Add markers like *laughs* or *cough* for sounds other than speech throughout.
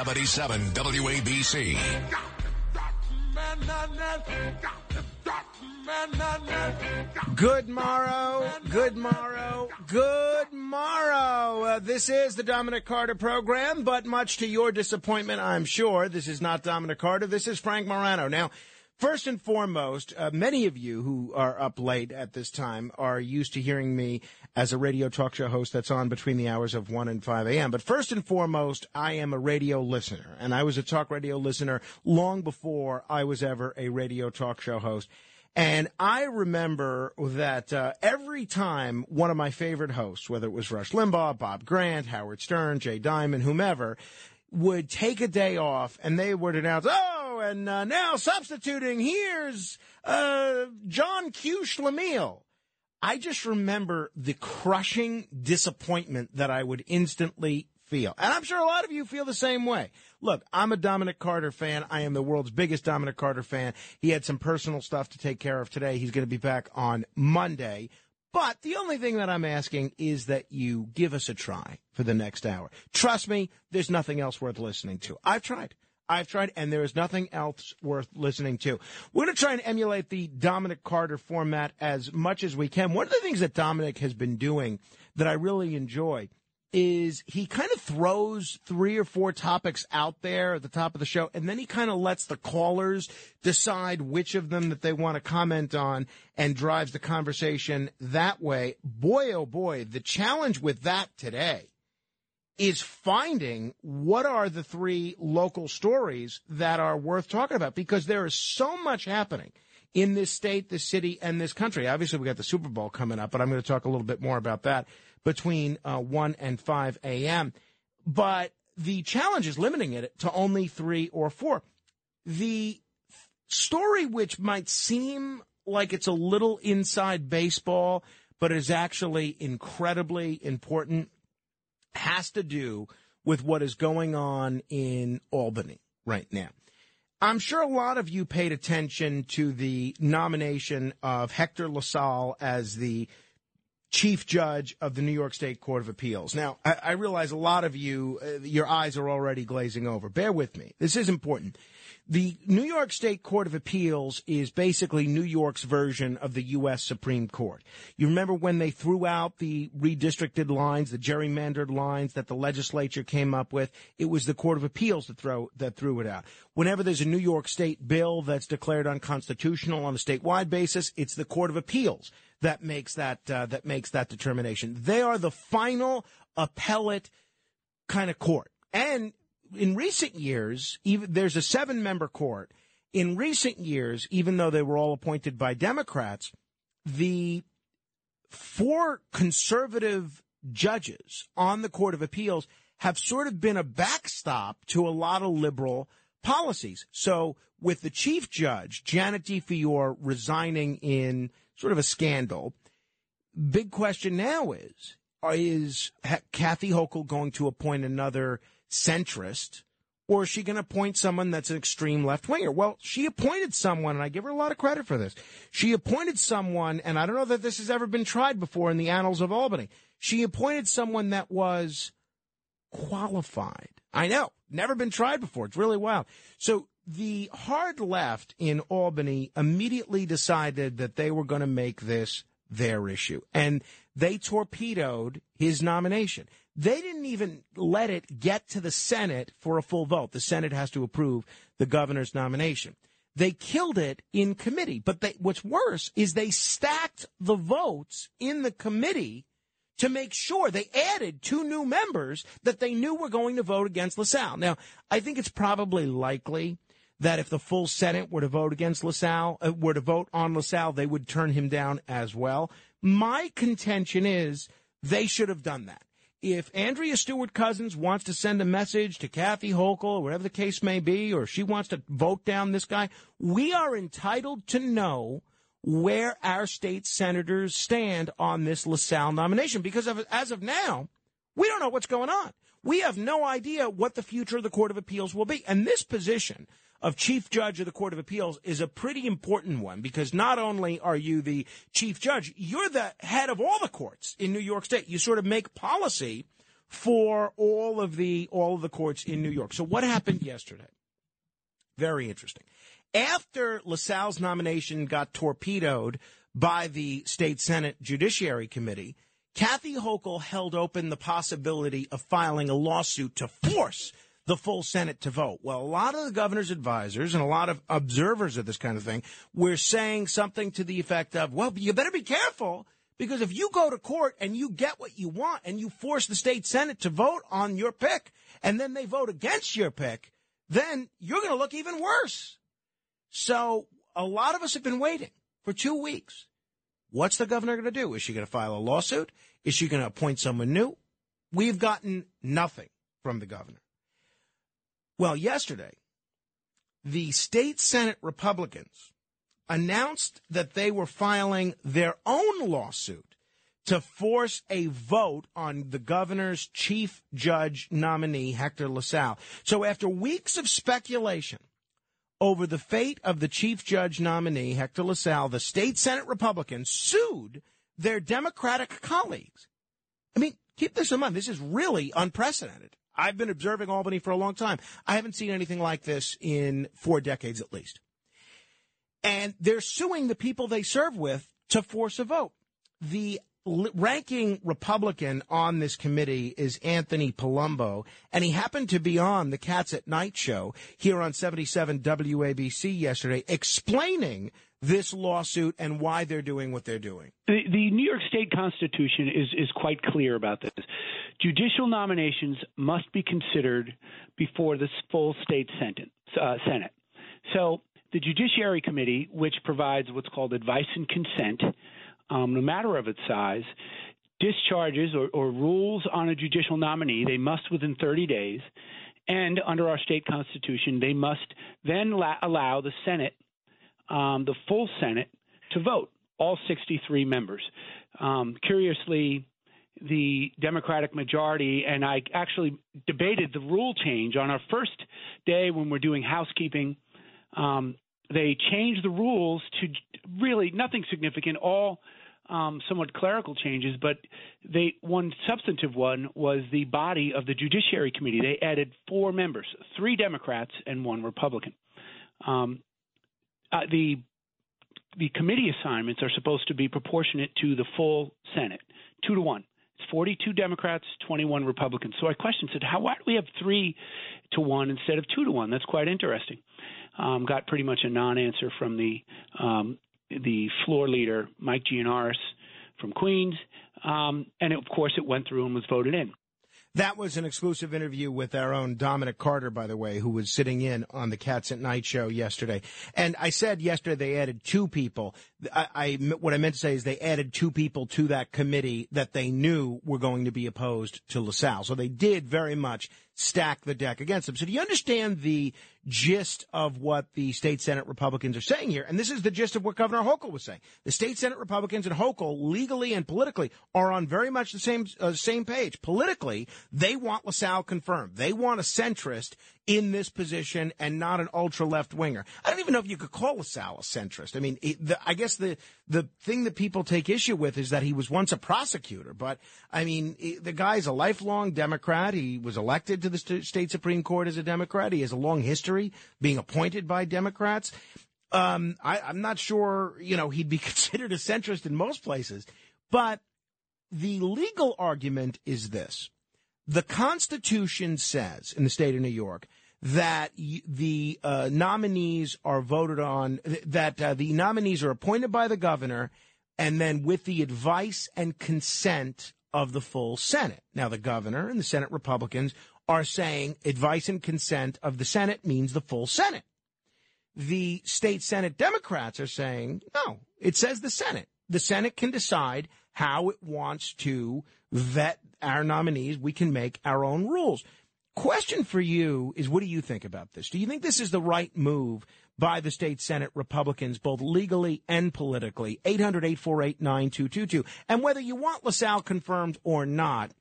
77 WABC. Good morrow, good morrow, good morrow. Uh, this is the Dominic Carter program, but much to your disappointment, I'm sure, this is not Dominic Carter. This is Frank Morano. Now, First and foremost, uh, many of you who are up late at this time are used to hearing me as a radio talk show host that's on between the hours of 1 and 5 a.m. But first and foremost, I am a radio listener, and I was a talk radio listener long before I was ever a radio talk show host. And I remember that uh, every time one of my favorite hosts, whether it was Rush Limbaugh, Bob Grant, Howard Stern, Jay Diamond, whomever, would take a day off and they would announce, oh, and uh, now substituting, here's uh, John Q. Schlemiel. I just remember the crushing disappointment that I would instantly feel. And I'm sure a lot of you feel the same way. Look, I'm a Dominic Carter fan. I am the world's biggest Dominic Carter fan. He had some personal stuff to take care of today. He's going to be back on Monday. But the only thing that I'm asking is that you give us a try for the next hour. Trust me, there's nothing else worth listening to. I've tried. I've tried, and there is nothing else worth listening to. We're going to try and emulate the Dominic Carter format as much as we can. One of the things that Dominic has been doing that I really enjoy is he kind of throws three or four topics out there at the top of the show, and then he kind of lets the callers decide which of them that they want to comment on and drives the conversation that way. Boy, oh boy, the challenge with that today is finding what are the three local stories that are worth talking about because there is so much happening in this state, this city, and this country. Obviously, we got the Super Bowl coming up, but I'm going to talk a little bit more about that between uh, 1 and 5 a.m. But the challenge is limiting it to only three or four. The story, which might seem like it's a little inside baseball, but is actually incredibly important has to do with what is going on in Albany right now. I'm sure a lot of you paid attention to the nomination of Hector LaSalle as the chief judge of the New York State Court of Appeals. Now, I, I realize a lot of you, uh, your eyes are already glazing over. Bear with me. This is important. The New York State Court of Appeals is basically New York's version of the U.S. Supreme Court. You remember when they threw out the redistricted lines, the gerrymandered lines that the legislature came up with? It was the Court of Appeals that throw that threw it out. Whenever there's a New York State bill that's declared unconstitutional on a statewide basis, it's the Court of Appeals that makes that uh, that makes that determination. They are the final appellate kind of court. And in recent years, even there's a seven member court. In recent years, even though they were all appointed by Democrats, the four conservative judges on the Court of Appeals have sort of been a backstop to a lot of liberal policies. So with the chief judge, Janet DeFiore, resigning in sort of a scandal, big question now is, is Kathy Hochul going to appoint another centrist, or is she going to appoint someone that's an extreme left winger? Well, she appointed someone, and I give her a lot of credit for this. She appointed someone, and I don't know that this has ever been tried before in the annals of Albany. She appointed someone that was qualified. I know, never been tried before. It's really wild. So the hard left in Albany immediately decided that they were going to make this their issue. And they torpedoed his nomination. They didn't even let it get to the Senate for a full vote. The Senate has to approve the governor's nomination. They killed it in committee. But they, what's worse is they stacked the votes in the committee to make sure they added two new members that they knew were going to vote against LaSalle. Now, I think it's probably likely that if the full Senate were to vote against LaSalle, uh, were to vote on LaSalle, they would turn him down as well. My contention is they should have done that. if Andrea Stewart Cousins wants to send a message to Kathy Hochul, or whatever the case may be, or she wants to vote down this guy, we are entitled to know where our state senators stand on this LaSalle nomination because as of now, we don't know what's going on. We have no idea what the future of the Court of Appeals will be. And this position of Chief Judge of the Court of Appeals is a pretty important one because not only are you the Chief Judge, you're the head of all the courts in New York State. You sort of make policy for all of the all of the courts in New York. So what happened yesterday? Very interesting. After LaSalle's nomination got torpedoed by the state Senate Judiciary Committee, Kathy Hochul held open the possibility of filing a lawsuit to force the full Senate to vote. Well, a lot of the governor's advisors and a lot of observers of this kind of thing were saying something to the effect of, well, you better be careful because if you go to court and you get what you want and you force the state Senate to vote on your pick and then they vote against your pick, then you're going to look even worse. So a lot of us have been waiting for two weeks. What's the governor going to do? Is she going to file a lawsuit? Is she going to appoint someone new? We've gotten nothing from the governor. Well, yesterday, the state Senate Republicans announced that they were filing their own lawsuit to force a vote on the governor's chief judge nominee, Hector LaSalle. So after weeks of speculation over the fate of the chief judge nominee, Hector LaSalle, the state Senate Republicans sued their Democratic colleagues. I mean, keep this in mind. This is really unprecedented. I've been observing Albany for a long time. I haven't seen anything like this in four decades at least. And they're suing the people they serve with to force a vote. The ranking Republican on this committee is Anthony Palumbo, and he happened to be on the Cats at Night show here on 77 WABC yesterday explaining this lawsuit and why they're doing what they're doing. The, the New York State Constitution is, is quite clear about this. Judicial nominations must be considered before the full state sentence, uh, Senate. So the Judiciary Committee, which provides what's called advice and consent, um, no matter of its size, discharges or, or rules on a judicial nominee, they must within 30 days. And under our state constitution, they must then la- allow the Senate um, the full Senate to vote, all 63 members. Um, curiously, the Democratic majority, and I actually debated the rule change on our first day when we're doing housekeeping. Um, they changed the rules to really nothing significant, all um, somewhat clerical changes, but they one substantive one was the body of the Judiciary Committee. They added four members, three Democrats and one Republican. Um, uh, the the committee assignments are supposed to be proportionate to the full Senate, two to one. It's 42 Democrats, 21 Republicans. So I questioned, said, how why do we have three to one instead of two to one? That's quite interesting. Um, got pretty much a non-answer from the um, the floor leader, Mike Gianaris from Queens, um, and of course it went through and was voted in. That was an exclusive interview with our own Dominic Carter, by the way, who was sitting in on the Cats at Night show yesterday. And I said yesterday they added two people. I, I, what I meant to say is they added two people to that committee that they knew were going to be opposed to LaSalle. So they did very much stack the deck against them. So do you understand the gist of what the state Senate Republicans are saying here? And this is the gist of what Governor Hochul was saying. The state Senate Republicans and Hochul, legally and politically, are on very much the same uh, same page. Politically, they want LaSalle confirmed. They want a centrist in this position and not an ultra left winger. I don't even know if you could call LaSalle a centrist. I mean, the, I guess the the thing that people take issue with is that he was once a prosecutor, but I mean, the guy's a lifelong Democrat. He was elected to the state Supreme Court as a Democrat. He has a long history being appointed by Democrats. Um, I, I'm not sure, you know, he'd be *laughs* considered a centrist in most places, but the legal argument is this. The Constitution says in the state of New York that the uh, nominees are voted on, that uh, the nominees are appointed by the governor and then with the advice and consent of the full Senate. Now, the governor and the Senate Republicans are saying advice and consent of the Senate means the full Senate. The state Senate Democrats are saying, no, it says the Senate. The Senate can decide how it wants to vet our nominees, we can make our own rules. Question for you is what do you think about this? Do you think this is the right move by the state Senate Republicans, both legally and politically? 800 848 9222. And whether you want LaSalle confirmed or not,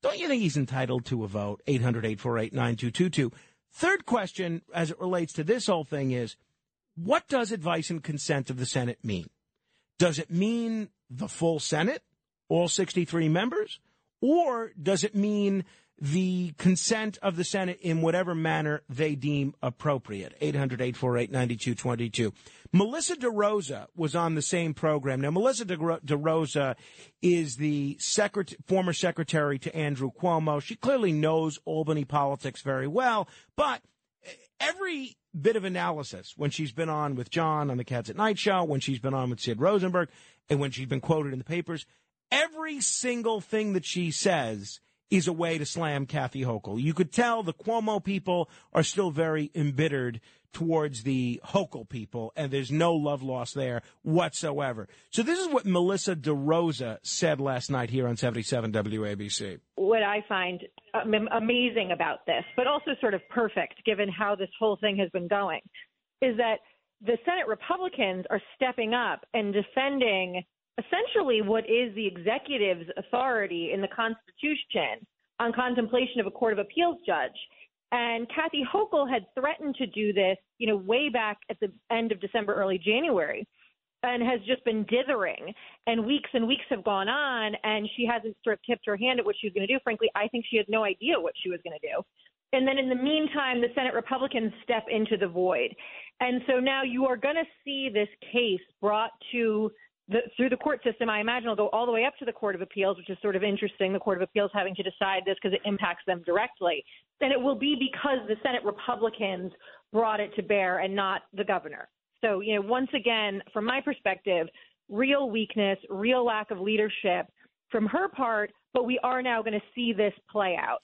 don't you think he's entitled to a vote? 800 848 9222. Third question, as it relates to this whole thing, is what does advice and consent of the Senate mean? Does it mean the full Senate, all 63 members? Or does it mean the consent of the Senate in whatever manner they deem appropriate. 800 848 9222. Melissa DeRosa was on the same program. Now, Melissa DeRosa is the secret- former secretary to Andrew Cuomo. She clearly knows Albany politics very well, but every bit of analysis when she's been on with John on the Cats at Night show, when she's been on with Sid Rosenberg, and when she's been quoted in the papers, every single thing that she says is a way to slam Kathy Hochul. You could tell the Cuomo people are still very embittered towards the Hochul people, and there's no love lost there whatsoever. So this is what Melissa DeRosa said last night here on 77 WABC. What I find amazing about this, but also sort of perfect given how this whole thing has been going, is that the Senate Republicans are stepping up and defending essentially what is the executive's authority in the Constitution on contemplation of a Court of Appeals judge. And Kathy Hochul had threatened to do this, you know, way back at the end of December, early January, and has just been dithering. And weeks and weeks have gone on, and she hasn't sort of tipped her hand at what she was going to do. Frankly, I think she has no idea what she was going to do. And then in the meantime, the Senate Republicans step into the void. And so now you are going to see this case brought to the, through the court system, I imagine it will go all the way up to the Court of Appeals, which is sort of interesting. The Court of Appeals having to decide this because it impacts them directly. And it will be because the Senate Republicans brought it to bear and not the governor. So, you know, once again, from my perspective, real weakness, real lack of leadership from her part, but we are now going to see this play out.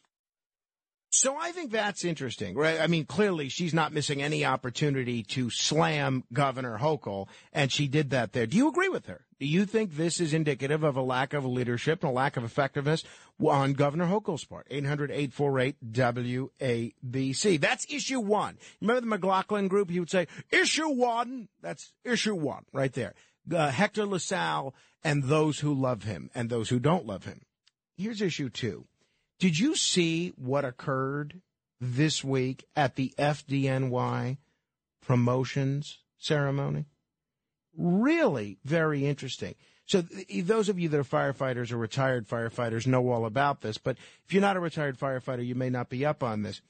So I think that's interesting, right? I mean, clearly she's not missing any opportunity to slam Governor Hochul, and she did that there. Do you agree with her? Do you think this is indicative of a lack of leadership and a lack of effectiveness on Governor Hochul's part? 800-848-WABC. That's issue one. Remember the McLaughlin group? He would say, issue one. That's issue one right there. Uh, Hector LaSalle and those who love him and those who don't love him. Here's issue two. Did you see what occurred this week at the FDNY promotions ceremony? Really very interesting. So those of you that are firefighters or retired firefighters know all about this, but if you're not a retired firefighter, you may not be up on this.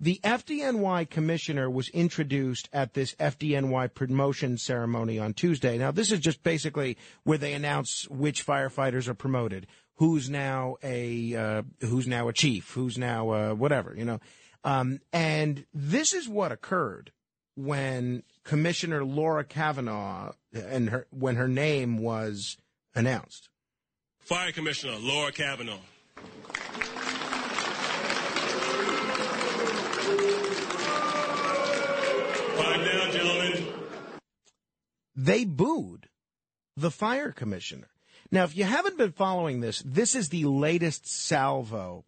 The FDNY commissioner was introduced at this FDNY promotion ceremony on Tuesday. Now, this is just basically where they announce which firefighters are promoted who's now a uh, who's now a chief, who's now uh, whatever, you know. Um, and this is what occurred when Commissioner Laura Kavanagh and her when her name was announced. Fire Commissioner Laura Kavanagh. Quiet down, gentlemen. They booed the fire commissioner. Now, if you haven't been following this, this is the latest salvo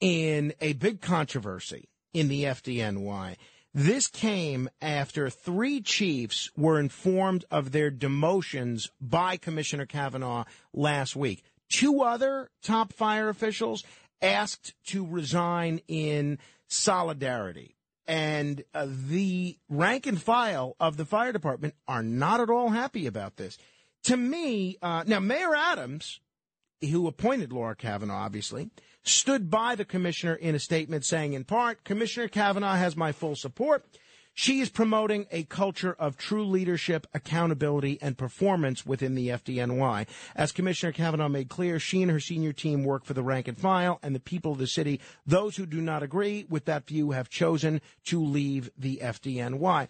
in a big controversy in the FDNY. This came after three chiefs were informed of their demotions by Commissioner Kavanagh last week. Two other top fire officials asked to resign in solidarity. And uh, the rank and file of the fire department are not at all happy about this to me, uh, now Mayor Adams, who appointed Laura Kavanagh, obviously, stood by the commissioner in a statement saying, in part, Commissioner Kavanagh has my full support. She is promoting a culture of true leadership, accountability, and performance within the FDNY. As Commissioner Kavanagh made clear, she and her senior team work for the rank and file and the people of the city. Those who do not agree with that view have chosen to leave the FDNY.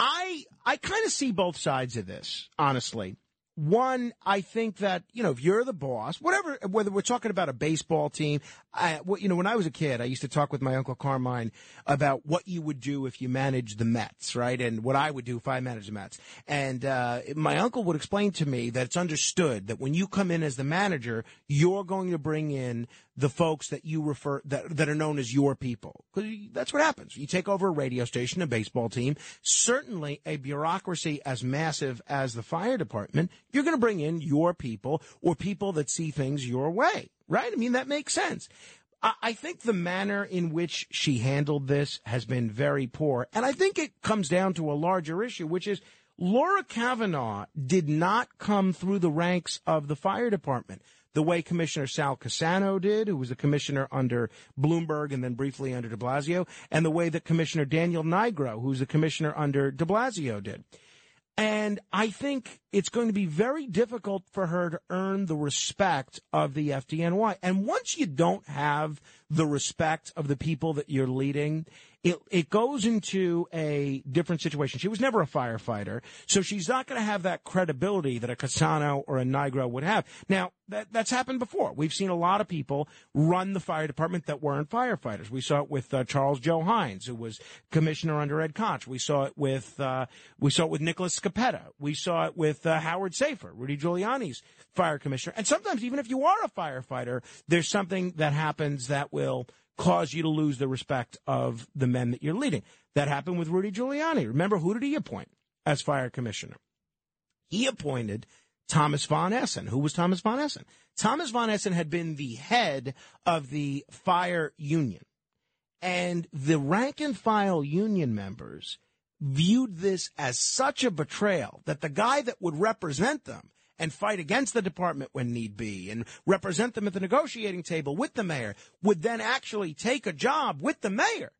I I kind of see both sides of this, honestly. One, I think that you know if you're the boss, whatever, whether we're talking about a baseball team, I, you know, when I was a kid, I used to talk with my uncle Carmine about what you would do if you managed the Mets, right, and what I would do if I managed the Mets. And uh, my uncle would explain to me that it's understood that when you come in as the manager, you're going to bring in the folks that you refer that that are known as your people. That's what happens. You take over a radio station, a baseball team, certainly a bureaucracy as massive as the fire department. You're going to bring in your people or people that see things your way, right? I mean that makes sense. I, I think the manner in which she handled this has been very poor, and I think it comes down to a larger issue, which is. Laura Kavanagh did not come through the ranks of the fire department the way Commissioner Sal Cassano did, who was a commissioner under Bloomberg and then briefly under de Blasio, and the way that Commissioner Daniel Nigro, who's a commissioner under de Blasio, did. And I think it's going to be very difficult for her to earn the respect of the FDNY. And once you don't have the respect of the people that you're leading, it, it goes into a different situation. She was never a firefighter, so she's not going to have that credibility that a Cassano or a Nigro would have. Now, that, that's happened before. We've seen a lot of people run the fire department that weren't firefighters. We saw it with uh, Charles Joe Hynes, who was commissioner under Ed Koch. We saw it with uh, we saw it with Nicholas Scoppetta. We saw it with uh, Howard Safir, Rudy Giuliani's fire commissioner. And sometimes, even if you are a firefighter, there's something that happens that will cause you to lose the respect of the men that you're leading. That happened with Rudy Giuliani. Remember, who did he appoint as fire commissioner? He appointed Thomas von Essen. Who was Thomas von Essen? Thomas von Essen had been the head of the fire union. And the rank and file union members viewed this as such a betrayal that the guy that would represent them and fight against the department when need be and represent them at the negotiating table with the mayor would then actually take a job with the mayor.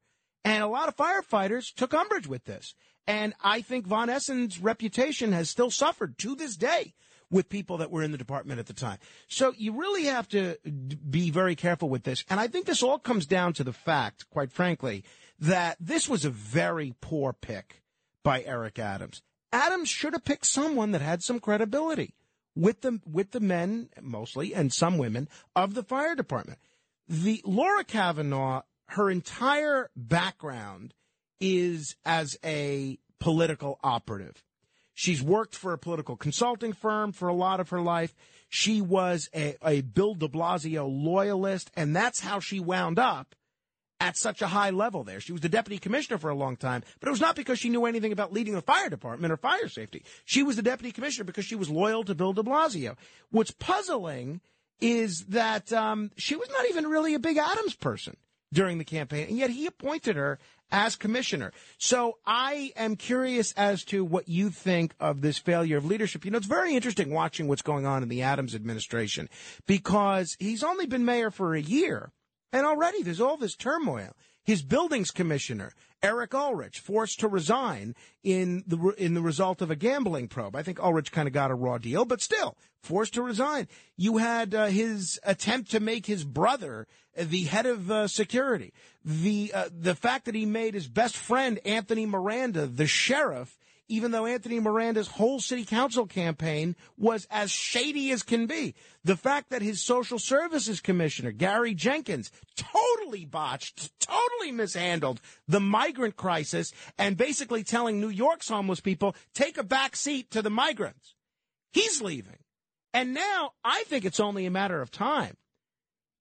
And a lot of firefighters took umbrage with this. And I think Von Essen's reputation has still suffered to this day with people that were in the department at the time. So you really have to be very careful with this. And I think this all comes down to the fact, quite frankly, that this was a very poor pick by Eric Adams. Adams should have picked someone that had some credibility with the with the men mostly and some women of the fire department. The Laura Kavanagh, her entire background is as a political operative. She's worked for a political consulting firm for a lot of her life. She was a, a Bill de Blasio loyalist, and that's how she wound up at such a high level there. She was the deputy commissioner for a long time, but it was not because she knew anything about leading the fire department or fire safety. She was the deputy commissioner because she was loyal to Bill de Blasio. What's puzzling is that um, she was not even really a big Adams person during the campaign, and yet he appointed her as commissioner. So I am curious as to what you think of this failure of leadership. You know, it's very interesting watching what's going on in the Adams administration because he's only been mayor for a year and already there's all this turmoil. His buildings commissioner, Eric Ulrich, forced to resign in the in the result of a gambling probe. I think Ulrich kind of got a raw deal, but still forced to resign. You had uh, his attempt to make his brother the head of uh, security. The uh, the fact that he made his best friend Anthony Miranda the sheriff even though Anthony Miranda's whole city council campaign was as shady as can be. The fact that his social services commissioner, Gary Jenkins, totally botched, totally mishandled the migrant crisis and basically telling New York's homeless people, take a back seat to the migrants. He's leaving. And now I think it's only a matter of time.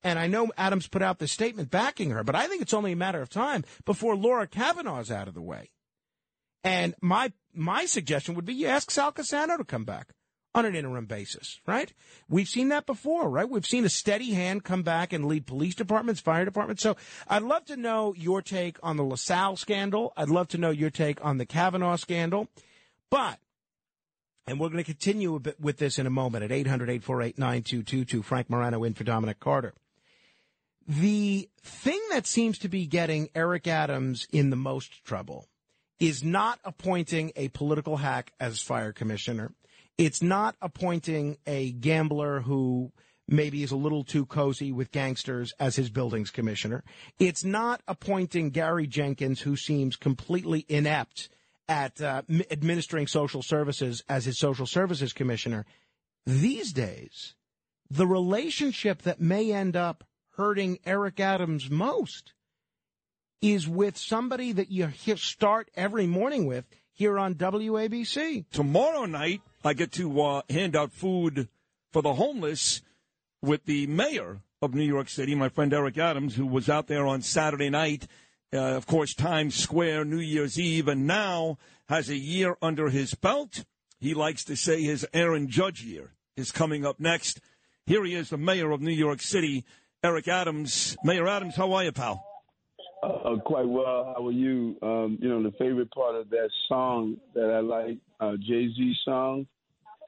And I know Adams put out this statement backing her, but I think it's only a matter of time before Laura Kavanagh's out of the way. And my my suggestion would be you ask Sal Cassano to come back on an interim basis, right? We've seen that before, right? We've seen a steady hand come back and lead police departments, fire departments. So I'd love to know your take on the LaSalle scandal. I'd love to know your take on the Kavanagh scandal. But, and we're going to continue a bit with this in a moment at 800 848 9222. Frank Morano in for Dominic Carter. The thing that seems to be getting Eric Adams in the most trouble is not appointing a political hack as fire commissioner. It's not appointing a gambler who maybe is a little too cozy with gangsters as his buildings commissioner. It's not appointing Gary Jenkins, who seems completely inept at uh, administering social services as his social services commissioner. These days, the relationship that may end up hurting Eric Adams most is with somebody that you start every morning with here on WABC. Tomorrow night, I get to uh, hand out food for the homeless with the mayor of New York City, my friend Eric Adams, who was out there on Saturday night, uh, of course, Times Square, New Year's Eve, and now has a year under his belt. He likes to say his Aaron Judge year is coming up next. Here he is, the mayor of New York City, Eric Adams. Mayor Adams, how are you, pal? Uh, quite well. How are you? Um, you know, the favorite part of that song that I like, uh, Jay Z song,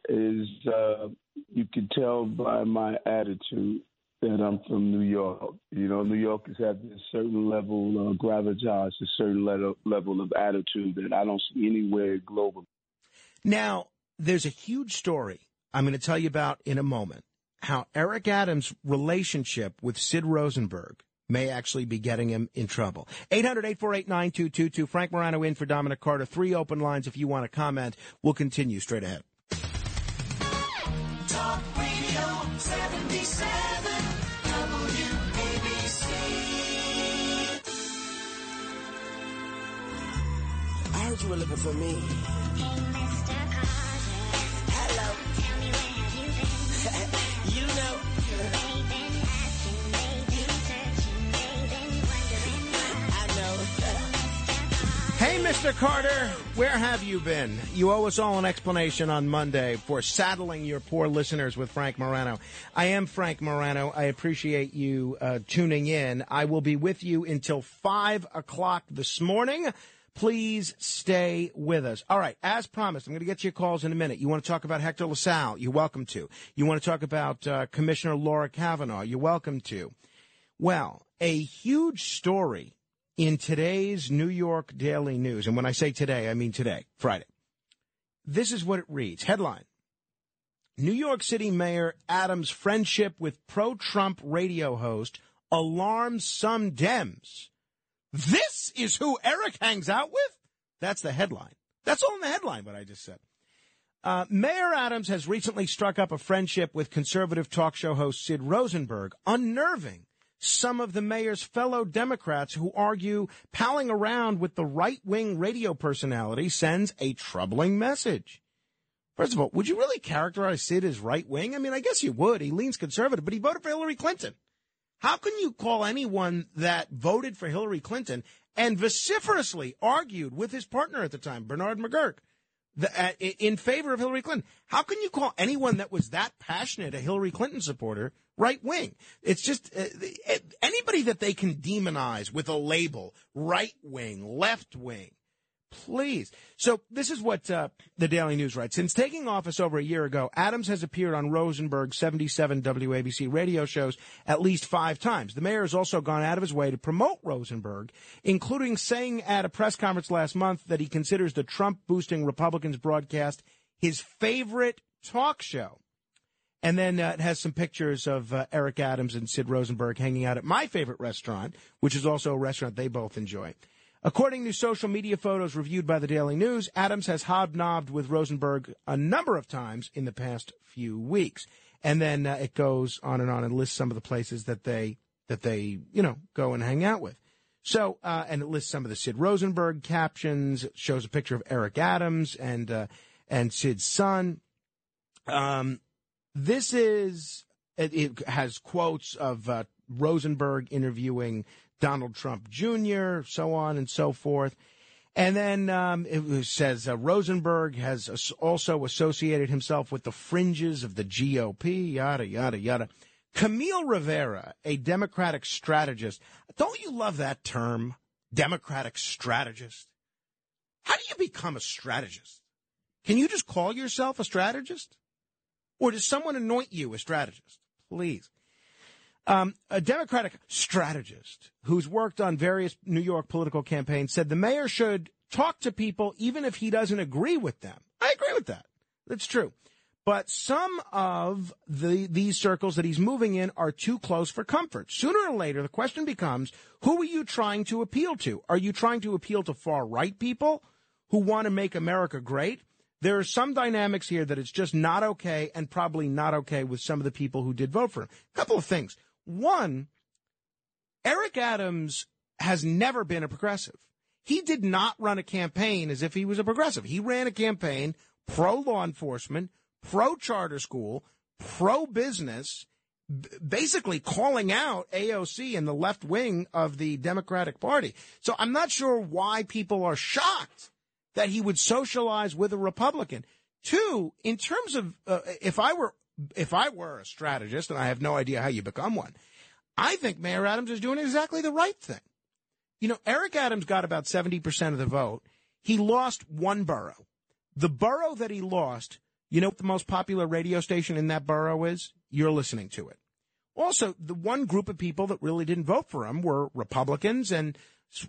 is uh, you can tell by my attitude that I'm from New York. You know, New Yorkers have a certain level of gravitas, a certain level, level of attitude that I don't see anywhere globally. Now, there's a huge story I'm going to tell you about in a moment. How Eric Adams' relationship with Sid Rosenberg may actually be getting him in trouble. 800-848-9222. Frank Morano in for Dominic Carter. Three open lines if you want to comment. We'll continue straight ahead. Talk Radio 77 WABC. I heard you were looking for me. Mr. Carter, where have you been? You owe us all an explanation on Monday for saddling your poor listeners with Frank Morano. I am Frank Morano. I appreciate you uh, tuning in. I will be with you until 5 o'clock this morning. Please stay with us. All right, as promised, I'm going to get to your calls in a minute. You want to talk about Hector LaSalle? You're welcome to. You want to talk about uh, Commissioner Laura Kavanagh? You're welcome to. Well, a huge story in today's New York Daily News, and when I say today, I mean today, Friday. This is what it reads. Headline. New York City Mayor Adams' friendship with pro-Trump radio host alarms some Dems. This is who Eric hangs out with? That's the headline. That's all in the headline, what I just said. Uh, Mayor Adams has recently struck up a friendship with conservative talk show host Sid Rosenberg, unnerving some of the mayor's fellow Democrats who argue palling around with the right wing radio personality sends a troubling message. First of all, would you really characterize Sid as right wing? I mean, I guess you would. He leans conservative, but he voted for Hillary Clinton. How can you call anyone that voted for Hillary Clinton and vociferously argued with his partner at the time, Bernard McGuirk, the, uh, in favor of Hillary Clinton? How can you call anyone that was that passionate a Hillary Clinton supporter right wing? It's just uh, anybody that they can demonize with a label right wing, left wing. Please. So this is what uh, the Daily News writes. Since taking office over a year ago, Adams has appeared on Rosenberg's 77 WABC radio shows at least five times. The mayor has also gone out of his way to promote Rosenberg, including saying at a press conference last month that he considers the Trump boosting Republicans broadcast his favorite talk show. And then uh, it has some pictures of uh, Eric Adams and Sid Rosenberg hanging out at my favorite restaurant, which is also a restaurant they both enjoy. According to social media photos reviewed by the Daily News, Adams has hobnobbed with Rosenberg a number of times in the past few weeks. And then uh, it goes on and on and lists some of the places that they that they you know go and hang out with. So uh, and it lists some of the Sid Rosenberg captions. It shows a picture of Eric Adams and uh, and Sid's son. Um, this is it, it has quotes of uh, Rosenberg interviewing Donald Trump Jr., so on and so forth. And then um, it says uh, Rosenberg has also associated himself with the fringes of the GOP, yada, yada, yada. Camille Rivera, a Democratic strategist. Don't you love that term, Democratic strategist? How do you become a strategist? Can you just call yourself a strategist? Or does someone anoint you a strategist? Please. Um, a Democratic strategist who's worked on various New York political campaigns said the mayor should talk to people even if he doesn't agree with them. I agree with that. That's true. But some of the these circles that he's moving in are too close for comfort. Sooner or later, the question becomes: Who are you trying to appeal to? Are you trying to appeal to far right people who want to make America great? There are some dynamics here that it's just not okay, and probably not okay with some of the people who did vote for him. A couple of things. One, Eric Adams has never been a progressive. He did not run a campaign as if he was a progressive. He ran a campaign pro law enforcement, pro charter school, pro business, basically calling out AOC and the left wing of the Democratic Party. So I'm not sure why people are shocked that he would socialize with a Republican. Two, in terms of uh, if I were if I were a strategist, and I have no idea how you become one, I think Mayor Adams is doing exactly the right thing. You know, Eric Adams got about 70% of the vote. He lost one borough. The borough that he lost, you know what the most popular radio station in that borough is? You're listening to it. Also, the one group of people that really didn't vote for him were Republicans and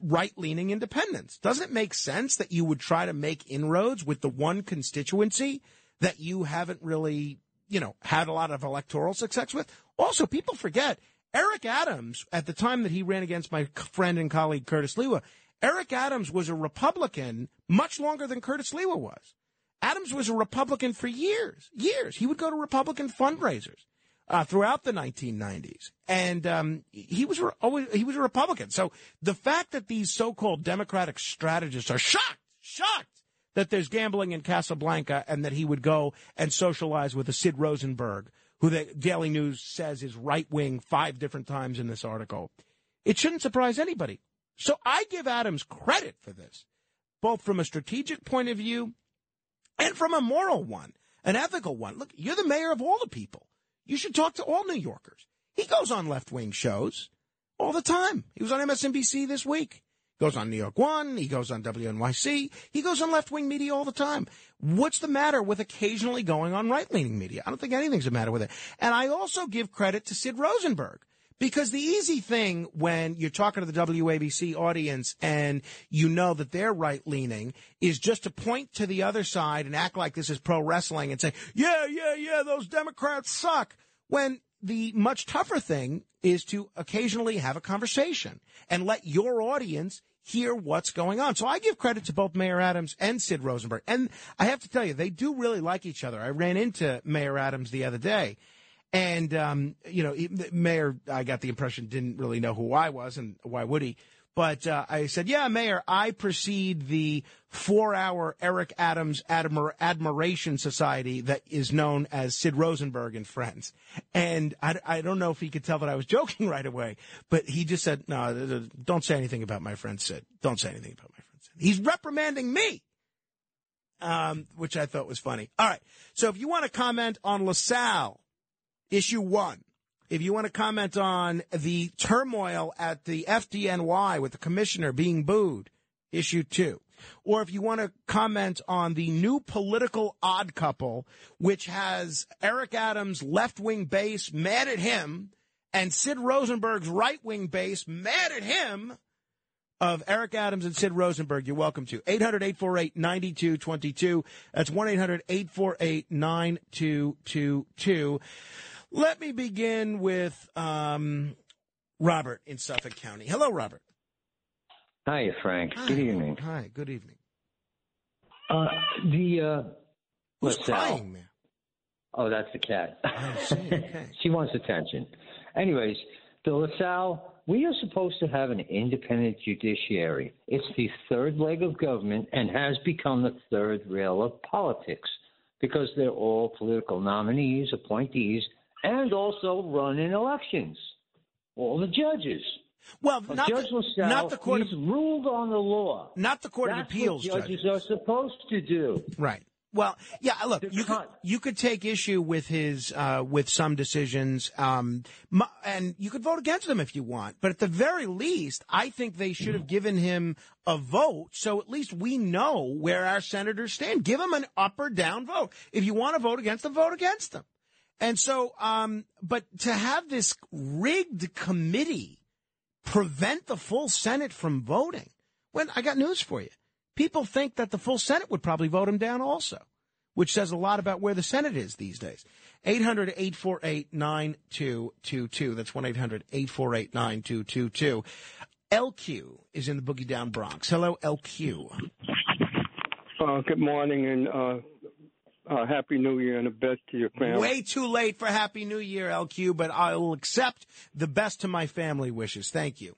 right leaning independents. Doesn't it make sense that you would try to make inroads with the one constituency that you haven't really, you know, had a lot of electoral success with? Also, people forget Eric Adams, at the time that he ran against my friend and colleague Curtis Sliwa, Eric Adams was a Republican much longer than Curtis Sliwa was. Adams was a Republican for years, years. He would go to Republican fundraisers uh, throughout the 1990s, and um, he was re- always he was a Republican. So the fact that these so-called Democratic strategists are shocked, shocked that there's gambling in Casablanca, and that he would go and socialize with a Sid Rosenberg, who the Daily News says is right wing five different times in this article. It shouldn't surprise anybody. So I give Adams credit for this, both from a strategic point of view and from a moral one, an ethical one. Look, you're the mayor of all the people. You should talk to all New Yorkers. He goes on left wing shows all the time. He was on MSNBC this week. Goes on New York One. He goes on WNYC. He goes on left wing media all the time. What's the matter with occasionally going on right leaning media? I don't think anything's the matter with it. And I also give credit to Sid Rosenberg. Because the easy thing when you're talking to the WABC audience and you know that they're right leaning is just to point to the other side and act like this is pro wrestling and say, yeah, yeah, yeah, those Democrats suck. When the much tougher thing is to occasionally have a conversation and let your audience hear what's going on. So I give credit to both Mayor Adams and Sid Rosenberg. And I have to tell you, they do really like each other. I ran into Mayor Adams the other day. And, um, you know, mayor, I got the impression, didn't really know who I was, and why would he? But uh, I said, yeah, Mayor, I precede the four hour Eric Adams Admir- Admiration Society that is known as Sid Rosenberg and Friends. And I, I don't know if he could tell that I was *laughs* joking right away, but he just said, no, don't say anything about my friend Sid. Don't say anything about my friend Sid. He's reprimanding me um, which I thought was funny. All right. So if you want to comment on LaSalle, issue one, if you want to comment on the turmoil at the FDNY with the commissioner being booed, issue two. Or if you want to comment on the new political odd couple, which has Eric Adams' left wing base mad at him and Sid Rosenberg's right wing base mad at him, of Eric Adams and Sid Rosenberg, you're welcome to. 800 848 9222. That's 1 800 848 9222. Let me begin with um, Robert in Suffolk County. Hello, Robert. Hi, Frank. Good evening. Hi, good evening. Uh, the uh, Who's LaSalle. crying? Oh, that's the cat. see, okay. *laughs* she wants attention. Anyways, the LaSalle. We are supposed to have an independent judiciary. It's the third leg of government and has become the third rail of politics because they're all political nominees, appointees, and also run in elections. All the judges. Well, not Judge the- LaSalle, not the Court of- ruled on the law. Not the Court of Appeals what judges are supposed to do. Right. Well, yeah. Look, you could you could take issue with his uh, with some decisions, um, and you could vote against them if you want. But at the very least, I think they should have given him a vote, so at least we know where our senators stand. Give them an up or down vote. If you want to vote against them, vote against them. And so, um, but to have this rigged committee prevent the full Senate from voting, when I got news for you. People think that the full Senate would probably vote him down also, which says a lot about where the Senate is these days. 800 848 9222. That's 1 800 848 9222. LQ is in the Boogie Down Bronx. Hello, LQ. Uh, good morning and uh, uh, happy New Year and the best to your family. Way too late for Happy New Year, LQ, but I'll accept the best to my family wishes. Thank you.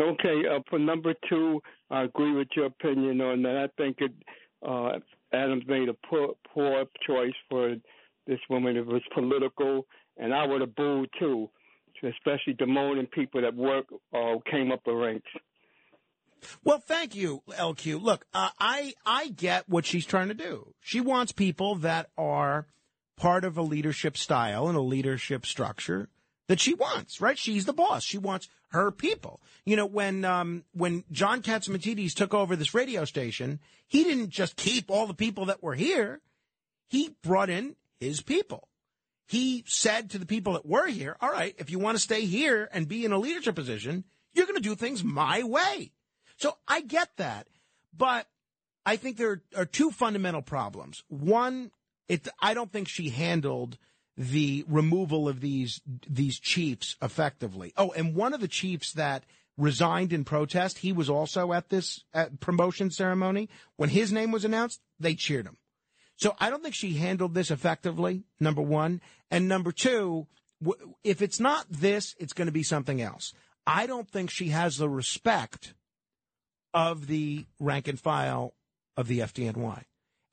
Okay, uh, for number two, I agree with your opinion on that. I think it, uh, Adams made a poor, poor choice for this woman. It was political, and I would have booed too, especially demoting people that work or came up the ranks. Well, thank you, LQ. Look, uh, I I get what she's trying to do. She wants people that are part of a leadership style and a leadership structure that she wants. Right? She's the boss. She wants her people. You know, when um, when John Catsimatidis took over this radio station, he didn't just keep all the people that were here. He brought in his people. He said to the people that were here, "All right, if you want to stay here and be in a leadership position, you're going to do things my way." So I get that, but I think there are two fundamental problems. One, it I don't think she handled the removal of these these chiefs effectively. Oh, and one of the chiefs that resigned in protest, he was also at this at promotion ceremony. When his name was announced, they cheered him. So I don't think she handled this effectively. Number one, and number two, if it's not this, it's going to be something else. I don't think she has the respect of the rank and file of the FDNY.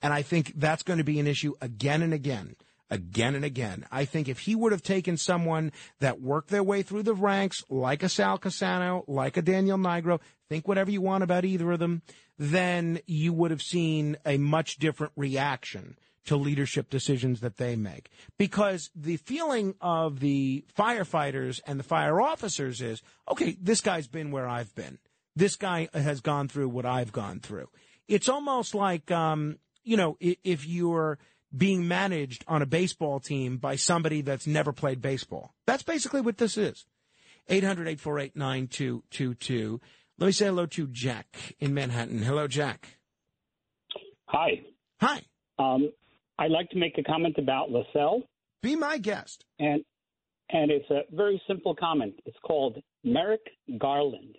And I think that's going to be an issue again and again, again and again. I think if he would have taken someone that worked their way through the ranks, like a Sal Cassano, like a Daniel Nigro, think whatever you want about either of them, then you would have seen a much different reaction to leadership decisions that they make. Because the feeling of the firefighters and the fire officers is, okay, this guy's been where I've been this guy has gone through what I've gone through. It's almost like, um, you know, if you're being managed on a baseball team by somebody that's never played baseball. That's basically what this is. 800 848 9222. Let me say hello to Jack in Manhattan. Hello, Jack. Hi. Hi. Um, I'd like to make a comment about LaSalle. Be my guest. And and it's a very simple comment. It's called Merrick Garland.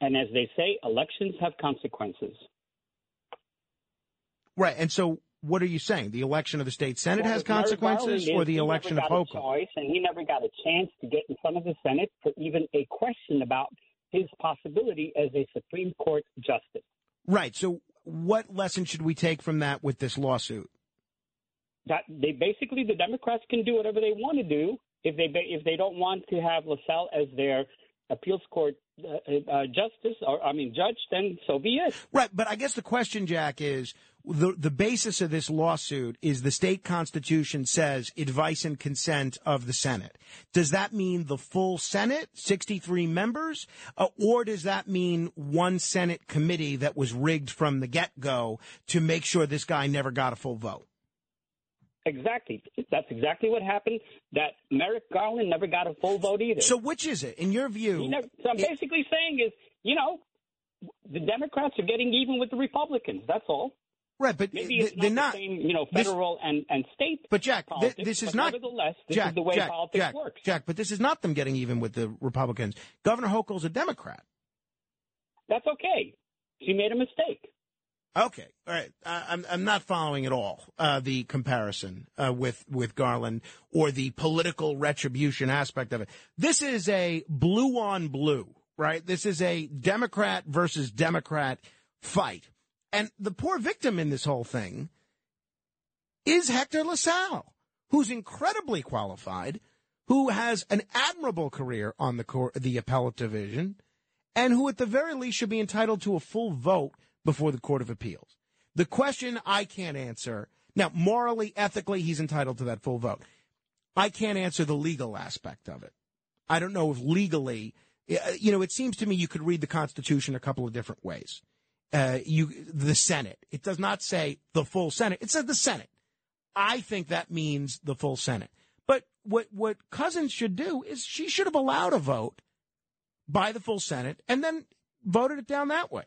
And as they say, elections have consequences. Right. And so what are you saying? The election of the state senate Well, has consequences or the election of never got a Hochul? choice, and he never got a chance to get in front of the Senate for even a question about his possibility as a Supreme Court justice. Right. So what lesson should we take from that with this lawsuit? That they basically the Democrats can do whatever they want to do if they if they don't want to have LaSalle as their appeals court uh, uh, justice or I mean judge, then so be it. Right, but I guess the question, Jack, is the the basis of this lawsuit is the state constitution says advice and consent of the Senate. Does that mean the full Senate, sixty three members, uh, or does that mean one Senate committee that was rigged from the get go to make sure this guy never got a full vote? Exactly. That's exactly what happened. That Merrick Garland never got a full vote either. So which is it, in your view? Never, so I'm basically saying is, you know, the Democrats are getting even with the Republicans. That's all. Right, but maybe it's they're not, not- the same, you know, this- federal and, and state. But Jack, politics, this is not Nevertheless, this Jack, is the way Jack, politics Jack, works. Jack, but this is not them getting even with the Republicans. Governor Hochul's a Democrat. That's okay. She made a mistake. Okay, all right. I, I'm I'm not following at all uh, the comparison uh, with with Garland or the political retribution aspect of it. This is a blue on blue, right? This is a Democrat versus Democrat fight, and the poor victim in this whole thing is Hector LaSalle, who's incredibly qualified, who has an admirable career on the court, the appellate division, and who at the very least should be entitled to a full vote before the Court of Appeals. The question I can't answer now, morally, ethically, he's entitled to that full vote. I can't answer the legal aspect of it. I don't know if legally, uh, you know, it seems to me you could read the Constitution a couple of different ways. Uh, you, the Senate. It does not say the full Senate. It says the Senate. I think that means the full Senate. But what what Cousins should do is she should have allowed a vote by the full Senate and then voted it down that way.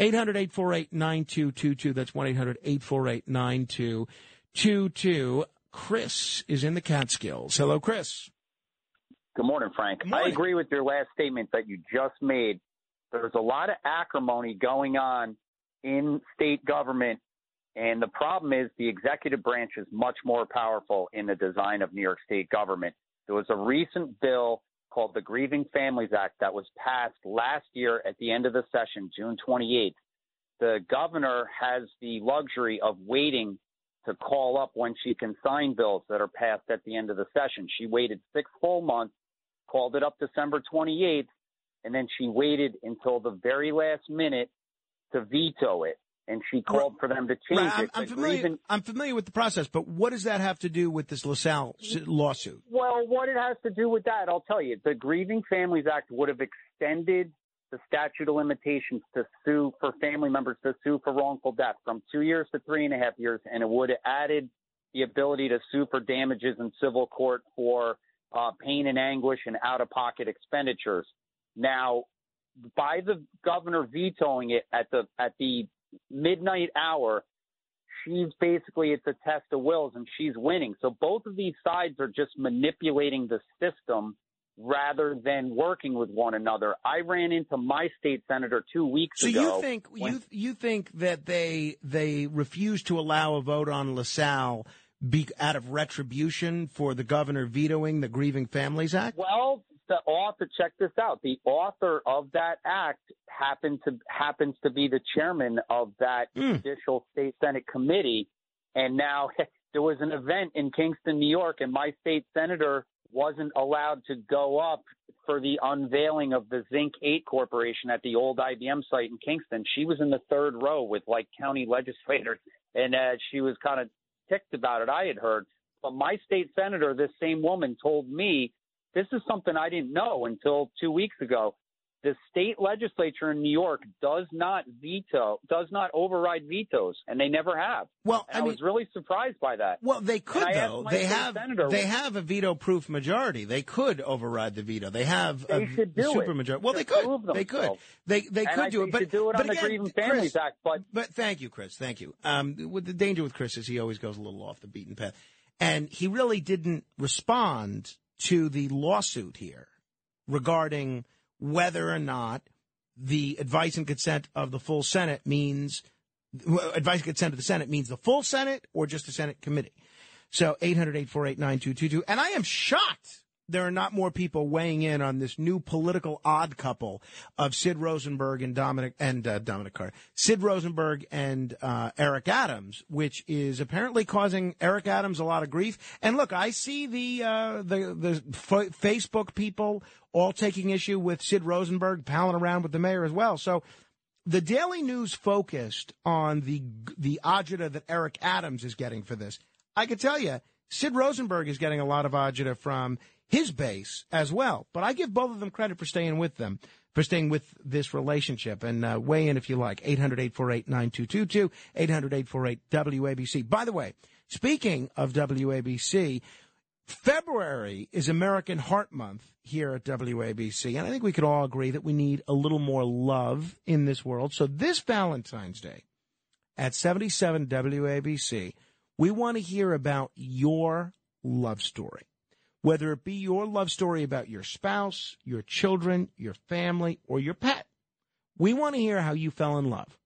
800 848 9222. That's 1 800 848 9222. Chris is in the Catskills. Hello, Chris. Good morning, Frank. I agree with your last statement that you just made. There's a lot of acrimony going on in state government, and the problem is the executive branch is much more powerful in the design of New York State government. There was a recent bill called the Grieving Families Act that was passed last year at the end of the session, June 28th. The governor has the luxury of waiting to call up when she can sign bills that are passed at the end of the session. She waited six full months, called it up December 28th, and then she waited until the very last minute to veto it. And she called for them to change Right, I'm, it. I'm familiar. grievance- I'm familiar with the process, but what does that have to do with this LaSalle lawsuit? Well, what it has to do with that, I'll tell you. The Grieving Families Act would have extended the statute of limitations to sue for family members to sue for wrongful death from two years to three and a half years, and it would have added the ability to sue for damages in civil court for uh, pain and anguish and out of pocket expenditures. Now, by the governor vetoing it at the at the midnight hour, she's basically it's a test of wills and she's winning. So both of these sides are just manipulating the system rather than working with one another. I ran into my state senator two weeks So ago. you think when- you you think that they they refuse to allow a vote on LaSalle be, out of retribution for the governor vetoing the Grieving Families Act? Well, the author check this out. The author of that act happened to happens to be the chairman of that Hmm. judicial state senate committee, and now *laughs* there was an event in Kingston, New York, and my state senator wasn't allowed to go up for the unveiling of the Zinc 8 Corporation at the old IBM site in Kingston. She was in the third row with like county *laughs* legislators, and uh, she was kind of ticked about it. I had heard, but my state senator, this same woman, told me this is something I didn't know until two weeks ago. The state legislature in New York does not veto, does not override vetoes, and they never have. Well, I, was really surprised by that. Well, they could though. They have senator, they have a veto-proof majority. They could override the veto. They have They a do it supermajority. Well, they could. They could. They they And could I do it. But do it but on the again, Grieving Chris, Families Act. But but thank you, Chris. Thank you. Um, with the danger with Chris is he always goes a little off the beaten path, and he really didn't respond to the lawsuit here regarding whether or not the advice and consent of the full Senate means advice and consent of the Senate means the full Senate or just the Senate committee. So 800-848-9222. And I am shocked there are not more people weighing in on this new political odd couple of Sid Rosenberg and Dominic and uh, Dominic Carter, Sid Rosenberg and uh, Eric Adams, which is apparently causing Eric Adams a lot of grief. And look, I see the uh, the the f- Facebook people all taking issue with Sid Rosenberg palling around with the mayor as well. So the Daily News focused on the the agita that Eric Adams is getting for this. I could tell you, Sid Rosenberg is getting a lot of agita from his base as well. But I give both of them credit for staying with them, for staying with this relationship. And uh, weigh in if you like. 800-848-9222, 800-848-WABC. By the way, speaking of WABC, February is American Heart Month here at WABC, and I think we could all agree that we need a little more love in this world. So this Valentine's Day at 77 WABC, we want to hear about your love story. Whether it be your love story about your spouse, your children, your family, or your pet. We want to hear how you fell in love.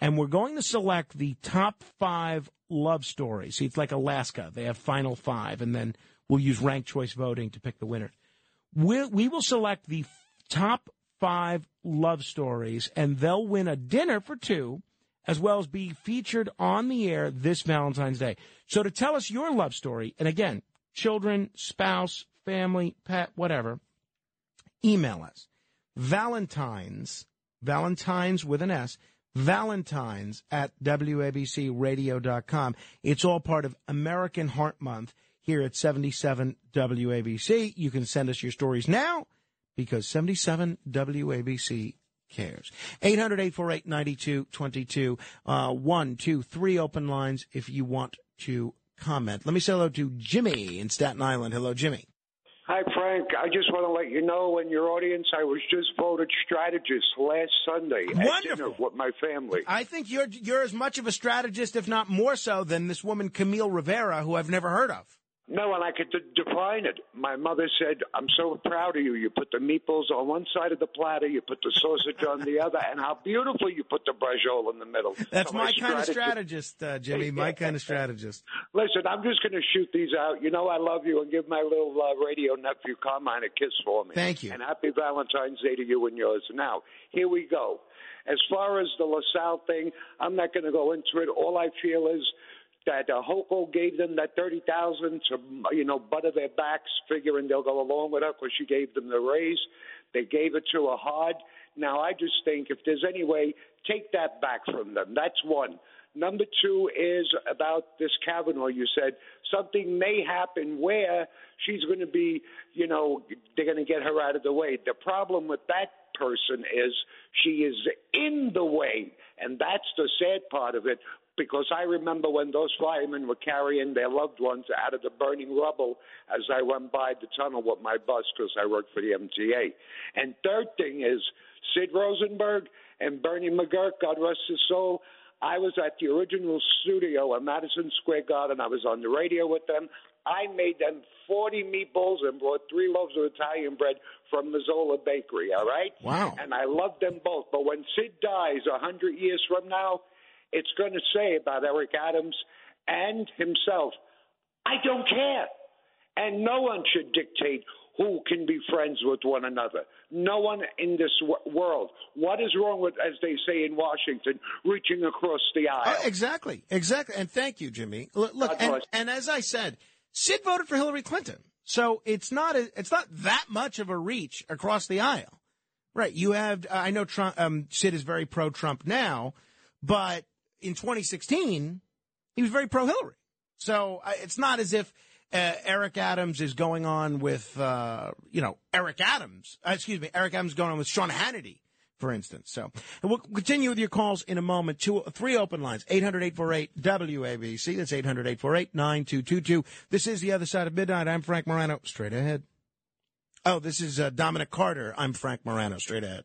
And we're going to select the top five love stories. See, it's like Alaska. They have final five, and then we'll use ranked choice voting to pick the winners. We'll, we will select the top five love stories, and they'll win a dinner for two, as well as be featured on the air this Valentine's Day. So to tell us your love story, and again, children, spouse, family, pet, whatever, email us. Valentines, Valentines with an S, Valentines at WABCradio.com. It's all part of American Heart Month here at 77 WABC. You can send us your stories now because 77 WABC cares. 800-848-9222. Uh, one, two, three open lines if you want to comment. Let me say hello to Jimmy in Staten Island. Hello, Jimmy. Hi, Frank. I just want to let you know in your audience, I was just voted strategist last Sunday at Wonderful. dinner with my family. I think you're you're as much of a strategist, if not more so, than this woman Camille Rivera, who I've never heard of. No, and I could de- define it. My mother said, "I'm so proud of you. You put the meatballs on one side of the platter, you put the sausage on the other, and how beautiful you put the braciole in the middle." That's So my kind of strategist- strategist, uh, Jimmy. My *laughs* kind of strategist. Listen, I'm just going to shoot these out. You know I love you, and give my little uh, radio nephew Carmine a kiss for me. Thank you. And happy Valentine's Day to you and yours. Now, here we go. As far as the LaSalle thing, I'm not going to go into it. All I feel is that uh, Hochul gave them that thirty thousand to you know butter their backs, figuring they'll go along with her because she gave them the raise. They gave it to her hard. Now I just think if there's any way, take that back from them. That's one. Number two is about this Kavanagh. You said something may happen where she's going to be, you know, they're going to get her out of the way. The problem with that person is she is in the way, and that's the sad part of it. Because I remember when those firemen were carrying their loved ones out of the burning rubble as I went by the tunnel with my bus because I worked for the MTA. And third thing is Sid Rosenberg and Bernie McGuirk, God rest his soul. I was at the original studio at Madison Square Garden. I was on the radio with them. I made them 40 meatballs and brought three loaves of Italian bread from Mazzola Bakery, all right? Wow. And I love them both. But when Sid dies a 100 years from now, it's going to say about Eric Adams and himself, I don't care. And no one should dictate who can be friends with one another. No one in this w- world. What is wrong with, as they say in Washington, reaching across the aisle? Uh, exactly, exactly. And thank you, Jimmy. Look, look and, and as I said, Sid voted for Hillary Clinton, so it's not a, it's not that much of a reach across the aisle, right? You have I know Trump, um, Sid is very pro Trump now, but in 2016 he was very pro Hillary. So uh, it's not as if uh, Eric Adams is going on with, uh, you know, Eric Adams. Uh, excuse me, Eric Adams going on with Sean Hannity, for instance. So and we'll continue with your calls in a moment. Two, three open lines: 800-848-WABC. That's 800-848-9222. This is the other side of midnight. I'm Frank Morano. Straight ahead. Oh, this is uh, Dominic Carter. I'm Frank Morano. Straight ahead.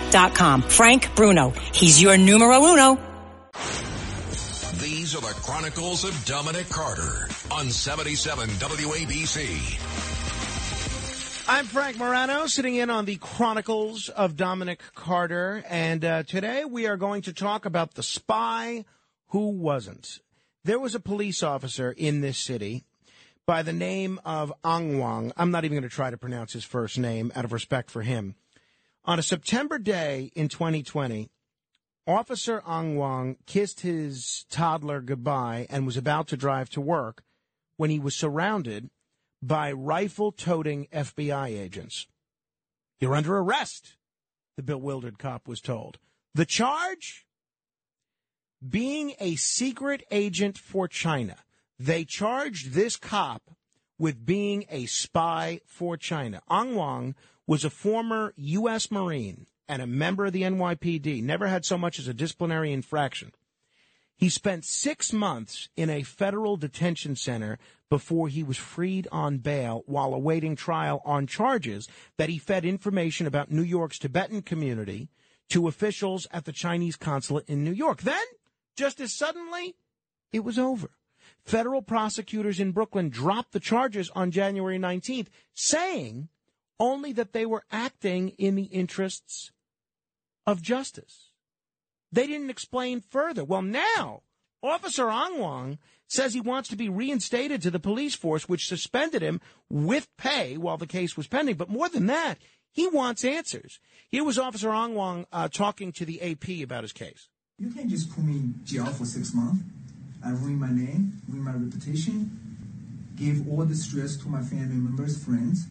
Frank Bruno. He's your numero uno. These are the Chronicles of Dominic Carter on 77 WABC. I'm Frank Morano, sitting in on the Chronicles of Dominic Carter, and uh, today we are going to talk about the spy who wasn't. There was a police officer in this city by the name of Angwang. I'm not even going to try to pronounce his first name out of respect for him. On a September day in 2020, Officer Angwang kissed his toddler goodbye and was about to drive to work when he was surrounded by rifle toting FBI agents. You're under arrest, the bewildered cop was told. The charge? Being a secret agent for China. They charged this cop with being a spy for China. Angwang was a former U.S. Marine and a member of the NYPD, never had so much as a disciplinary infraction. He spent six months in a federal detention center before he was freed on bail while awaiting trial on charges that he fed information about New York's Tibetan community to officials at the Chinese consulate in New York. Then, just as suddenly, it was over. Federal prosecutors in Brooklyn dropped the charges on January 19th, saying only that they were acting in the interests of justice. They didn't explain further. Well, now, Officer Angwang says he wants to be reinstated to the police force, which suspended him with pay while the case was pending. But more than that, he wants answers. Here was Officer Angwang uh, talking to the AP about his case. You can't just put me in jail for six months. I ruined my name, ruined my reputation, gave all the stress to my family members, friends.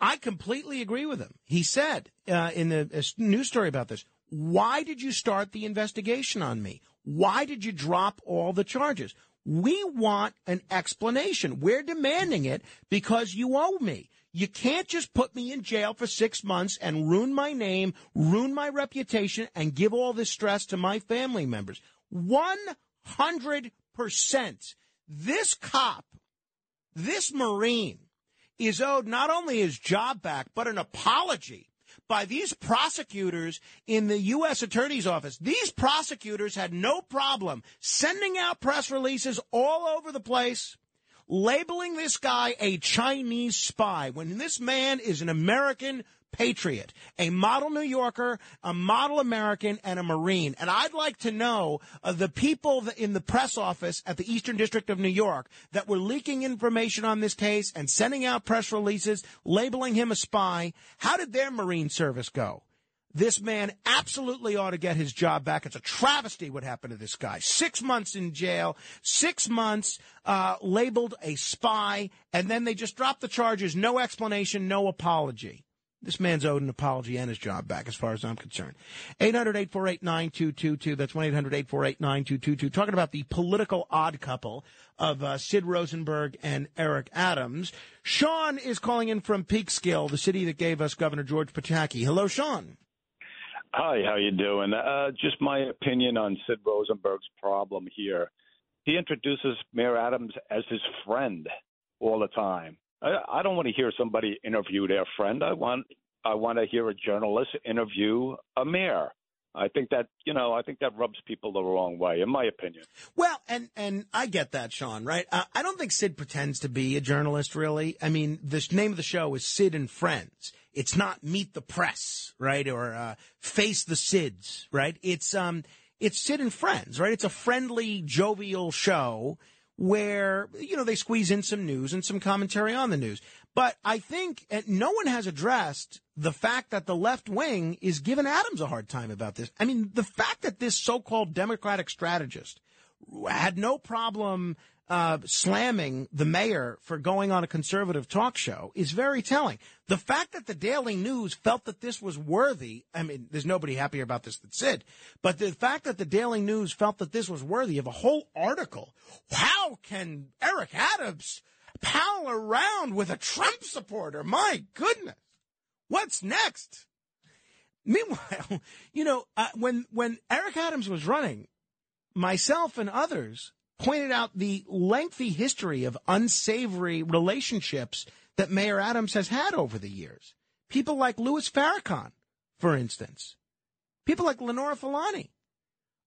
I completely agree with him. He said uh, in the a news story about this, why did you start the investigation on me? Why did you drop all the charges? We want an explanation. We're demanding it because you owe me. You can't just put me in jail for six months and ruin my name, ruin my reputation, and give all this stress to my family members. 100%. This cop, this Marine, is owed not only his job back, but an apology by these prosecutors in the U.S. Attorney's Office. These prosecutors had no problem sending out press releases all over the place labeling this guy a Chinese spy when this man is an American patriot, a model New Yorker, a model American, and a Marine. And I'd like to know uh, the people in the press office at the Eastern District of New York that were leaking information on this case and sending out press releases labeling him a spy. How did their Marine service go? This man absolutely ought to get his job back. It's a travesty what happened to this guy. Six months in jail, six months uh, labeled a spy, and then they just dropped the charges. No explanation, no apology. This man's owed an apology and his job back, as far as I'm concerned. 800 848 9222. That's 1 800 848 9222. Talking about the political odd couple of uh, Sid Rosenberg and Eric Adams. Sean is calling in from Peekskill, the city that gave us Governor George Pataki. Hello, Sean. Hi, how you doing? Uh, just my opinion on Sid Rosenberg's problem here. He introduces Mayor Adams as his friend all the time. I, I don't want to hear somebody interview their friend. I want I want to hear a journalist interview a mayor. I think that you know I think that rubs people the wrong way, in my opinion. Well, and and I get that, Sean. Right? Uh, I don't think Sid pretends to be a journalist. Really, I mean, the name of the show is Sid and Friends. It's not Meet the Press, right, or uh, Face the Sids, right? It's um, it's Sid and Friends, right? It's a friendly, jovial show where you know they squeeze in some news and some commentary on the news. But I think no one has addressed the fact that the left wing is giving Adams a hard time about this. I mean, the fact that this so-called Democratic strategist had no problem uh, slamming the mayor for going on a conservative talk show is very telling. The fact that the Daily News felt that this was worthy, I mean, there's nobody happier about this than Sid, but the fact that the Daily News felt that this was worthy of a whole article. How can Eric Adams pal around with a Trump supporter? My goodness. What's next? Meanwhile, *laughs* you know, uh, when when Eric Adams was running, myself and others pointed out the lengthy history of unsavory relationships that Mayor Adams has had over the years. People like Louis Farrakhan, for instance. People like Lenora Fulani.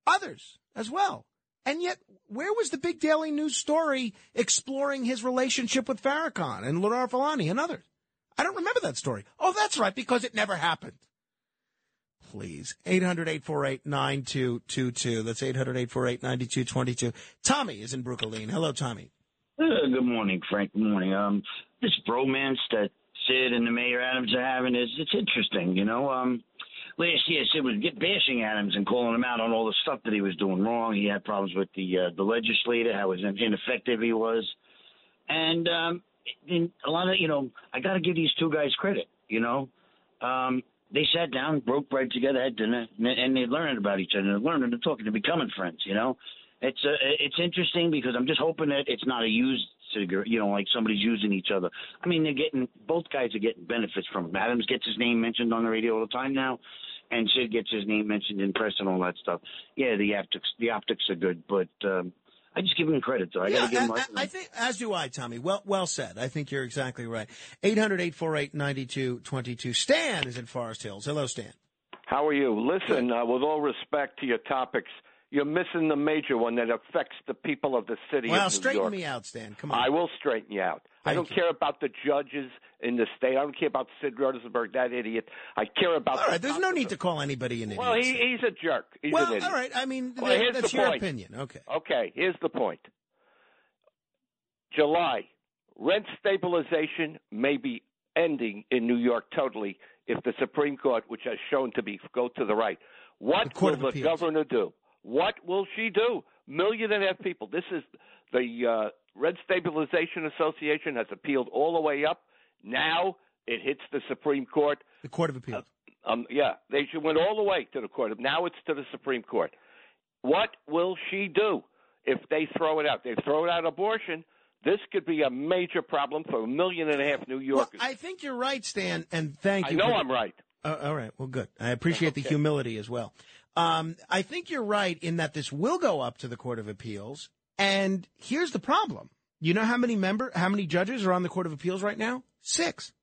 Others as well. And yet, where was the big Daily News story exploring his relationship with Farrakhan and Lenora Fulani and others? I don't remember that story. Oh, that's right, because it never happened. Please. 800 848 9222. That's 800 848 9222. Tommy is in Brooklyn. Hello, Tommy. Uh, good morning, Frank. Good morning. Um, this bromance that Sid and the Mayor Adams are having is it's interesting. You know, um, last year Sid was bashing Adams and calling him out on all the stuff that he was doing wrong. He had problems with the uh, the legislator, how in- ineffective he was, and um, a lot of you know, I got to give these two guys credit. You know, um, they sat down, broke bread together, had dinner, and they learned about each other, learning and talking, and becoming friends. You know, it's uh, it's interesting because I'm just hoping that it's not a used cigarette, you know, like somebody's using each other. I mean, they're getting both guys are getting benefits from it. Adams gets his name mentioned on the radio all the time now, and Sid gets his name mentioned in press and all that stuff. Yeah, the optics the optics are good, but um, I just give him credit though. I got to give him. I, I think, as do I, Tommy. Well, well said. I think you're exactly right. 800 848 9222. Stan is in Forest Hills. Hello, Stan. How are you? Listen, uh, with all respect to your topics, you're missing the major one that affects the people of the city Well, of New straighten York. me out, Stan. Come on. I will straighten you out. I don't care about the judges in the state. I don't care about Sid Rosenberg, that idiot. I care about. All the there's no need to call anybody an idiot. Well, he, he's a jerk. He's well, an idiot. all right. I mean, Well, that- that's your point. opinion. Okay. Okay, here's the point. July, rent stabilization may be ending in New York totally if the Supreme Court, which has shown to be go to the right. What Court will the Appeals. governor do? What will she do? Million and a half people. This is the uh, Rent Stabilization Association has appealed all the way up. Now it hits the Supreme Court. The Court of Appeals. Um, yeah, they should went all the way to the court. Now it's to the Supreme Court. What will she do if they throw it out? They throw it out abortion. This could be a major problem for a million and a half New Well, Yorkers. I think you're right, Stan, and thank you. I know for- I'm right. Uh, all right. Well, good. I appreciate the humility as well. Um, I think you're right in that this will go up to the Court of Appeals. And here's the problem. You know how many member, how many judges are on the Court of Appeals right now? Six.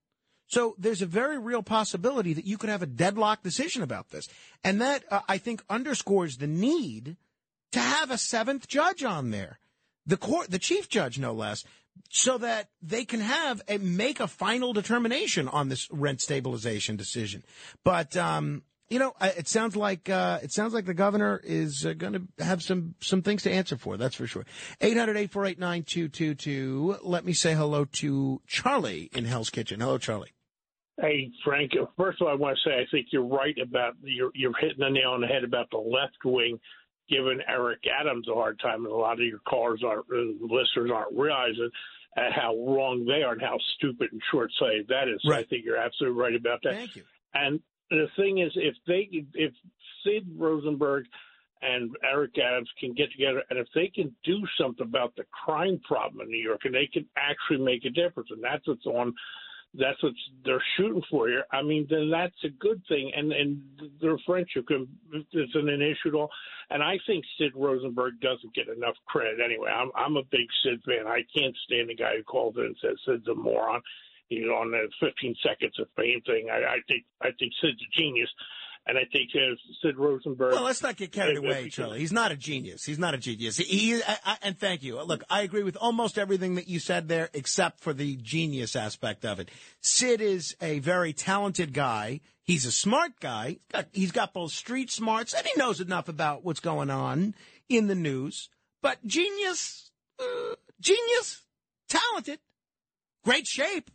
So there's a very real possibility that you could have a deadlock decision about this. And that, uh, I think, underscores the need to have a seventh judge on there. The court, the chief judge, no less, so that they can have a, make a final determination on this rent stabilization decision. But, um, you know, it sounds like uh, it sounds like the governor is uh, going to have some some things to answer for. That's for sure. 800-848-9222. Let me say hello to Charlie in Hell's Kitchen. Hello, Charlie. Hey, Frank. First of all, I want to say I think you're right about you're you're hitting the nail on the head about the left wing giving Eric Adams a hard time, and a lot of your callers aren't uh, listeners aren't realizing uh, how wrong they are and how stupid and short-sighted that is. So I think you're absolutely right about that. Thank you. And the thing is, if they if Sid Rosenberg and Eric Adams can get together, and if they can do something about the crime problem in New York, and they can actually make a difference, and that's what's on, that's what they're shooting for here. I mean, then that's a good thing, and and their friendship isn't an issue at all. And I think Sid Rosenberg doesn't get enough credit anyway. I'm I'm a big Sid fan. I can't stand the guy who calls in and says Sid's a moron. He's on the 15 seconds of fame thing. I, I think I think Sid's a genius, and I think uh, Sid Rosenberg. Well, let's not get carried if away, Charlie. He's not a genius. He's not a genius. He, he I, I, and thank you. Look, I agree with almost everything that you said there, except for the genius aspect of it. Sid is a very talented guy. He's a smart guy. He's got, he's got both street smarts and he knows enough about what's going on in the news. But genius, uh, genius, talented, great shape,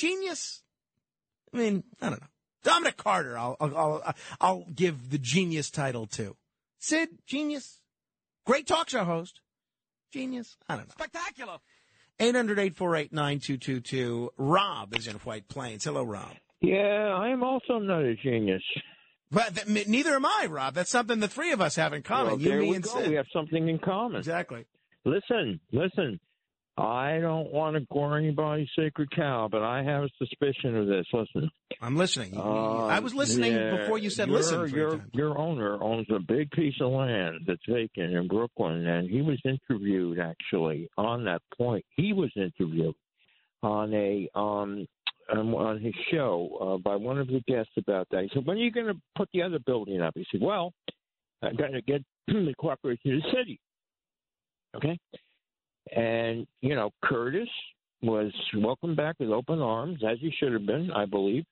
genius. I mean, I don't know. Dominic Carter, I'll, I'll, I'll, I'll give the genius title to. Sid, genius. Great talk show host. Genius. I don't know. Spectacular. 800-848-9222. Rob is in White Plains. Hello, Rob. Yeah, I am also not a genius. But th- neither am I, Rob. That's something the three of us have in common. Well, you, there me, we and go. Sid. We have something in common. Exactly. Listen, listen. I don't want to gore anybody's sacred cow, but I have a suspicion of this. Listen. I'm listening. Uh, I was listening yeah, before you said your, listen. Your, your owner owns a big piece of land that's vacant in Brooklyn, and he was interviewed actually on that point. He was interviewed on a um um, on his show uh, by one of the guests about that. He said, "When are you going to put the other building up?" He said, "Well, I got *clears throat* to get the cooperation of the city." Okay, and you know Curtis was welcomed back with open arms, as he should have been, I believe.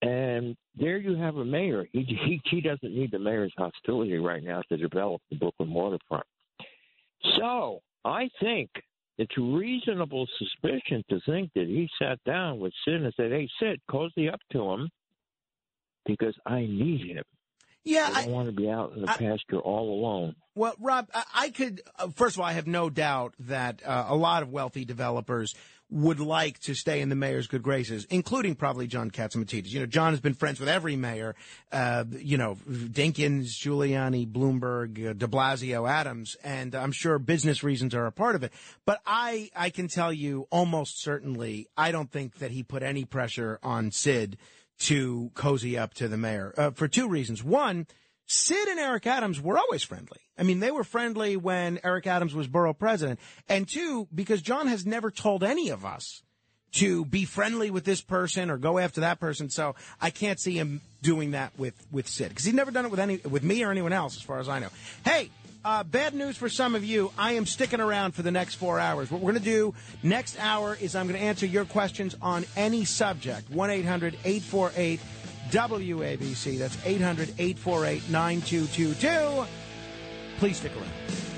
And there you have a mayor. He *laughs* he he doesn't need the mayor's hostility right now to develop the Brooklyn waterfront. So I think it's reasonable suspicion to think that he sat down with Sid and said, "Hey, Sid, cozy up to him because I need him. Yeah, I don't want to be out in the pasture all alone." Well, Rob, I, I could, uh, first of all, I have no doubt that uh, a lot of wealthy developers would like to stay in the mayor's good graces, including probably John Catsimatidis. You know, John has been friends with every mayor, uh, you know, Dinkins, Giuliani, Bloomberg, uh, de Blasio, Adams, and I'm sure business reasons are a part of it. But I, I can tell you almost certainly, I don't think that he put any pressure on Sid to cozy up to the mayor uh, for two reasons. One, Sid and Eric Adams were always friendly. I mean, they were friendly when Eric Adams was borough president. And two, because John has never told any of us to be friendly with this person or go after that person. So I can't see him doing that with, with Sid because he's never done it with any, with me or anyone else as far as I know. Hey, uh, bad news for some of you. I am sticking around for the next four hours. What we're going to do next hour is I'm going to answer your questions on any subject. 1 800 848 WABC. That's 800 848 9222. Please stick around.